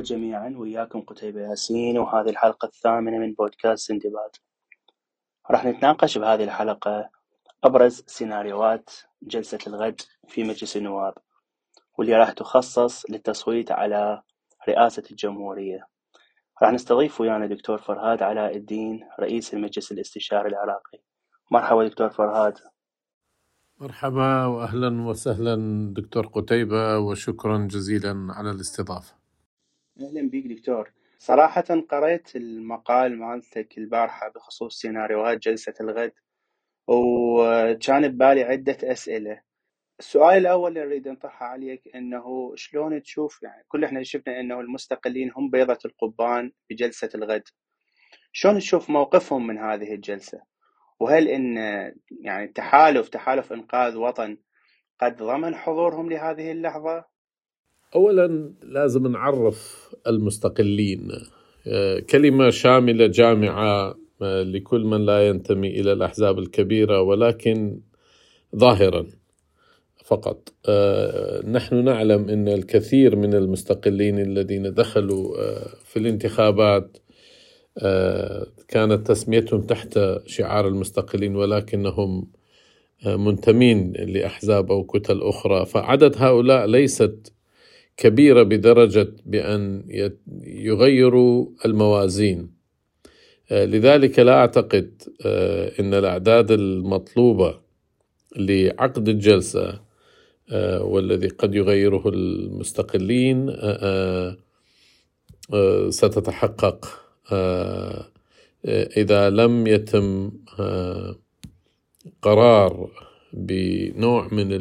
مرحبا جميعا وياكم قتيبة ياسين وهذه الحلقة الثامنة من بودكاست سندباد. راح نتناقش بهذه الحلقة أبرز سيناريوهات جلسة الغد في مجلس النواب واللي راح تخصص للتصويت على رئاسة الجمهورية. راح نستضيف ويانا دكتور فرهاد علاء الدين رئيس المجلس الاستشاري العراقي. مرحبا دكتور فرهاد. مرحبا واهلا وسهلا دكتور قتيبة وشكرا جزيلا على الاستضافة. أهلا بك دكتور. صراحة قرأت المقال مالتك البارحة بخصوص سيناريوهات جلسة الغد وكان ببالي عدة أسئلة. السؤال الأول اللي أريد أنطرحه عليك أنه شلون تشوف يعني كل إحنا شفنا أنه المستقلين هم بيضة القضبان بجلسة الغد. شلون تشوف موقفهم من هذه الجلسة؟ وهل إن يعني تحالف تحالف إنقاذ وطن قد ضمن حضورهم لهذه اللحظة؟ اولا لازم نعرف المستقلين. آه، كلمة شاملة جامعة آه، لكل من لا ينتمي إلى الأحزاب الكبيرة ولكن ظاهرا فقط. آه، نحن نعلم إن الكثير من المستقلين الذين دخلوا في الانتخابات كانت تسميتهم تحت شعار المستقلين ولكنهم منتمين لأحزاب أو كتل أخرى. فعدد هؤلاء ليست كبيرة بدرجة بأن يغيروا الموازين. آه، لذلك لا أعتقد أن الأعداد المطلوبة لعقد الجلسة والذي قد يغيره المستقلين ستتحقق آه، إذا لم يتم آه، قرار بنوع من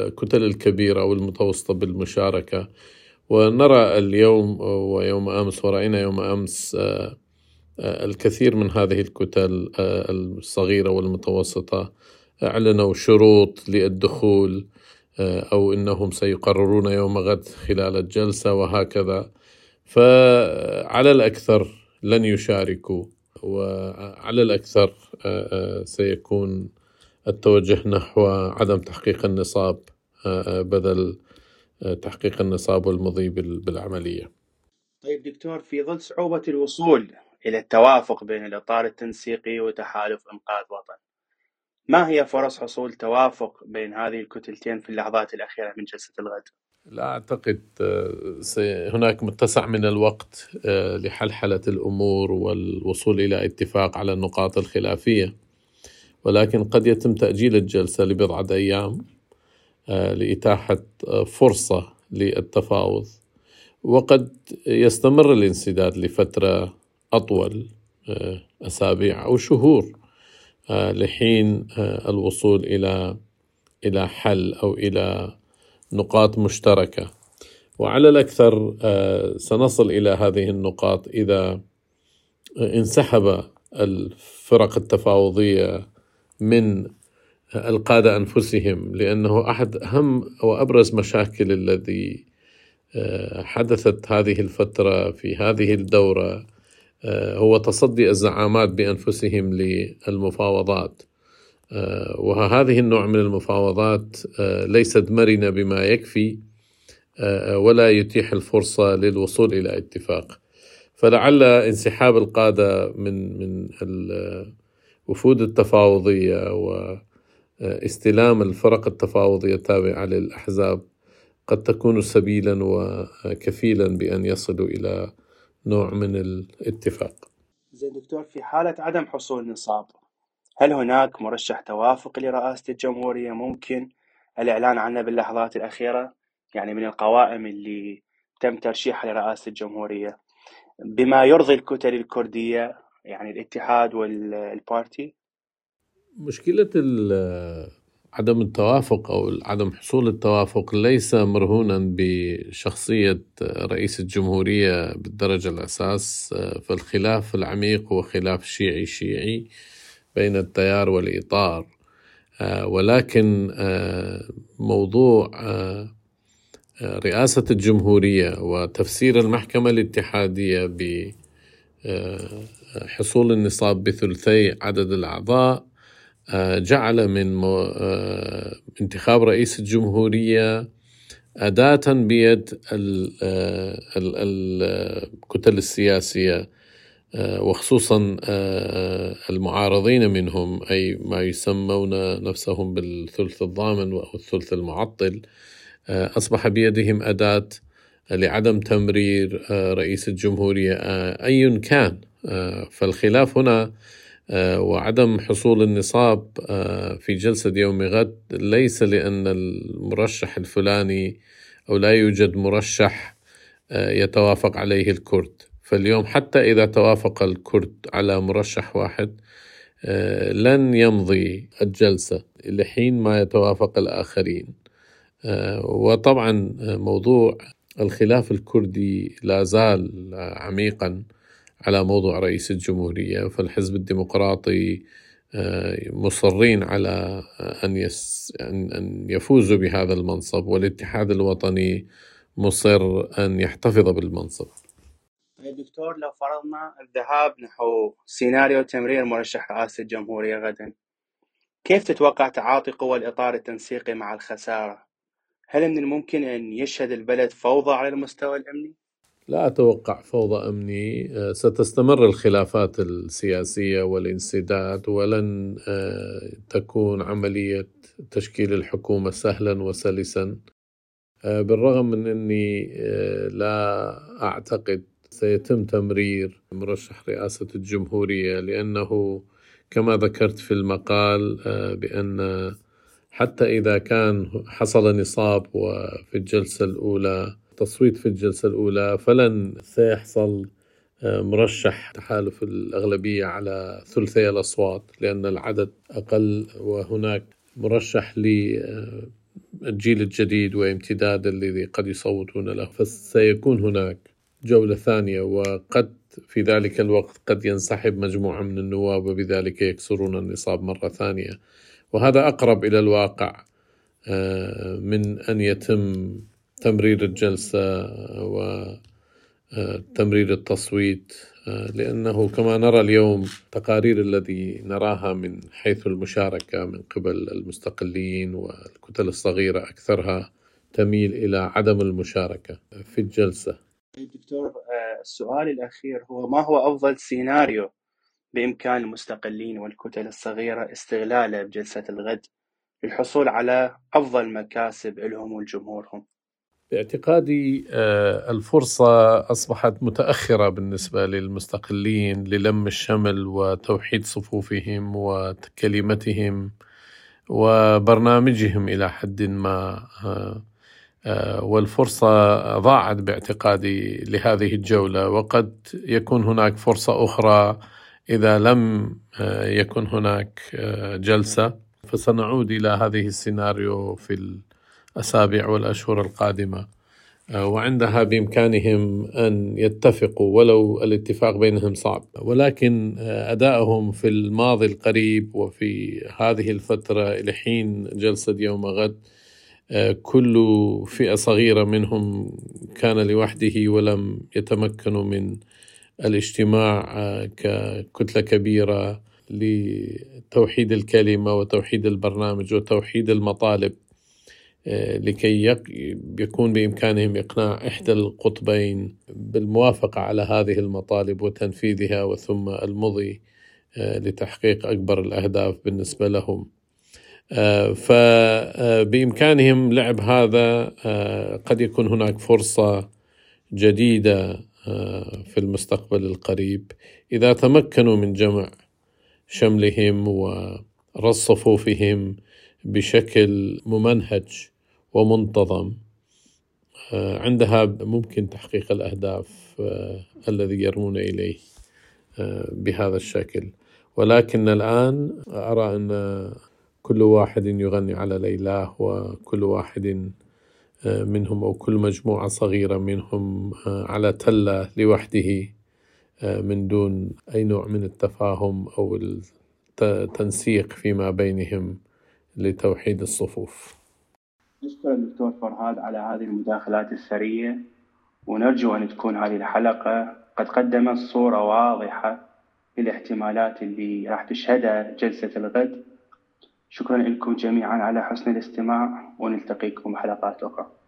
الكتل الكبيرة أو المتوسطة بالمشاركة. ونرى اليوم ويوم أمس ورأينا يوم أمس آه، الكثير من هذه الكتل الصغيرة والمتوسطة أعلنوا شروط للدخول أو أنهم سيقررون يوم غد خلال الجلسة وهكذا. فعلى الأكثر لن يشاركوا وعلى الأكثر آه، آه، سيكون التوجه نحو عدم تحقيق النصاب آه، بدل تحقيق النصاب والمضي بالعملية طيب دكتور في ظل صعوبة الوصول إلى التوافق بين الإطار التنسيقي وتحالف إنقاذ وطن ما هي فرص حصول توافق بين هذه الكتلتين في اللحظات الأخيرة من جلسة الغد؟ لا أعتقد آه، هناك متسع من الوقت آه، لحلحلة الأمور والوصول إلى اتفاق على النقاط الخلافية ولكن قد يتم تأجيل الجلسة لبضعة أيام آه، لإتاحة فرصة للتفاوض. وقد يستمر الانسداد لفترة أطول أسابيع أو شهور لحين الوصول إلى إلى حل أو إلى نقاط مشتركة. وعلى الأكثر آه، سنصل إلى هذه النقاط إذا انسحب الفرق التفاوضية من القادة أنفسهم لأنه أحد أهم وأبرز مشاكل الذي آه، حدثت هذه الفترة في هذه الدورة آه، هو تصدي الزعامات بأنفسهم للمفاوضات. آه، وهذه النوع من المفاوضات آه، ليست مرنة بما يكفي آه، ولا يتيح الفرصة للوصول إلى اتفاق. فلعل انسحاب القادة من من الوفود التفاوضية واستلام الفرق التفاوضية التابعة للأحزاب قد تكون سبيلا وكفيلا بأن يصلوا إلى نوع من الاتفاق. زين دكتور في حالة عدم حصول نصاب هل هناك مرشح توافق لرئاسة الجمهورية ممكن؟ الإعلان عنه باللحظات الأخيرة يعني من القوائم اللي تم ترشيحها لرئاسة الجمهورية. بما يرضي الكتل الكردية يعني الاتحاد والبارتي مشكلة عدم التوافق أو عدم حصول التوافق ليس مرهونا بشخصية رئيس الجمهورية بالدرجة الأساس فالخلاف العميق هو خلاف شيعي شيعي بين التيار والإطار آه، ولكن آه، موضوع آه، رئاسة الجمهورية وتفسير المحكمة الاتحادية بحصول النصاب بثلثي عدد الأعضاء جعل من انتخاب رئيس الجمهورية أداة بيد الكتل السياسية وخصوصا المعارضين منهم أي ما يسمون نفسهم بالثلث الضامن أو الثلث المعطل أصبح بيدهم أداة لعدم تمرير رئيس الجمهورية أي كان. فالخلاف هنا وعدم حصول النصاب في جلسة يوم غد ليس لأن المرشح الفلاني أو لا يوجد مرشح يتوافق عليه الكرد. فاليوم حتى إذا توافق الكرد على مرشح واحد لن يمضي الجلسة لحين ما يتوافق الآخرين. وطبعا موضوع الخلاف الكردي لا زال عميقا على موضوع رئيس الجمهورية فالحزب الديمقراطي مصرين على أن, يس أن يفوزوا بهذا المنصب والاتحاد الوطني مصر أن يحتفظ بالمنصب طيب دكتور لو فرضنا الذهاب نحو سيناريو تمرير مرشح رئاسة الجمهورية غدا كيف تتوقع تعاطي قوى الإطار التنسيقي مع الخسارة؟ هل من الممكن أن يشهد البلد فوضى على المستوى الأمني؟ لا أتوقع فوضى أمني ستستمر الخلافات السياسية والانسداد ولن تكون عملية تشكيل الحكومة سهلا وسلسا بالرغم من أني لا أعتقد سيتم تمرير مرشح رئاسة الجمهورية لأنه كما ذكرت في المقال بأن حتى إذا كان حصل نصاب وفي الجلسة الأولى تصويت في الجلسة الأولى فلن سيحصل مرشح تحالف الأغلبية على ثلثي الأصوات لأن العدد أقل وهناك مرشح للجيل الجديد وامتداد الذي قد يصوتون له. فسيكون هناك جولة ثانية وقد في ذلك الوقت قد ينسحب مجموعة من النواب وبذلك يكسرون النصاب مرة ثانية. وهذا أقرب إلى الواقع من أن يتم تمرير الجلسة وتمرير التصويت لأنه كما نرى اليوم تقارير الذي نراها من حيث المشاركة من قبل المستقلين والكتل الصغيرة أكثرها تميل إلى عدم المشاركة في الجلسة. دكتور السؤال الأخير هو ما هو أفضل سيناريو بإمكان المستقلين والكتل الصغيرة استغلاله بجلسة الغد للحصول على أفضل مكاسب لهم ولجمهورهم. باعتقادي الفرصة أصبحت متأخرة بالنسبة للمستقلين للم الشمل وتوحيد صفوفهم وكلمتهم وبرنامجهم إلى حد ما والفرصة ضاعت باعتقادي لهذه الجولة وقد يكون هناك فرصة أخرى إذا لم يكن هناك جلسة فسنعود إلى هذه السيناريو في الأسابيع والأشهر القادمة. وعندها بإمكانهم أن يتفقوا ولو الاتفاق بينهم صعب. ولكن أدائهم في الماضي القريب وفي هذه الفترة لحين جلسة يوم غد كل فئة صغيرة منهم كان لوحده ولم يتمكنوا من الاجتماع ككتلة كبيرة لتوحيد الكلمة وتوحيد البرنامج وتوحيد المطالب لكي يكون بإمكانهم إقناع إحدى القطبين بالموافقة على هذه المطالب وتنفيذها وثم المضي لتحقيق أكبر الأهداف بالنسبة لهم. فبإمكانهم لعب هذا قد يكون هناك فرصة جديدة في المستقبل القريب. إذا تمكنوا من جمع شملهم ورص صفوفهم بشكل ممنهج ومنتظم عندها ممكن تحقيق الأهداف الذي يرمون إليه بهذا الشكل. ولكن الآن أرى أن كل واحد يغني على ليلاه وكل واحد منهم أو كل مجموعة صغيرة منهم على تلة لوحده من دون أي نوع من التفاهم أو التنسيق فيما بينهم لتوحيد الصفوف. نشكر الدكتور فرهاد على هذه المداخلات الثرية ونرجو أن تكون هذه الحلقة قد قدمت صورة واضحة للاحتمالات اللي راح تشهدها جلسة الغد. شكرا لكم جميعا على حسن الاستماع. ونلتقيكم حلقات أخرى.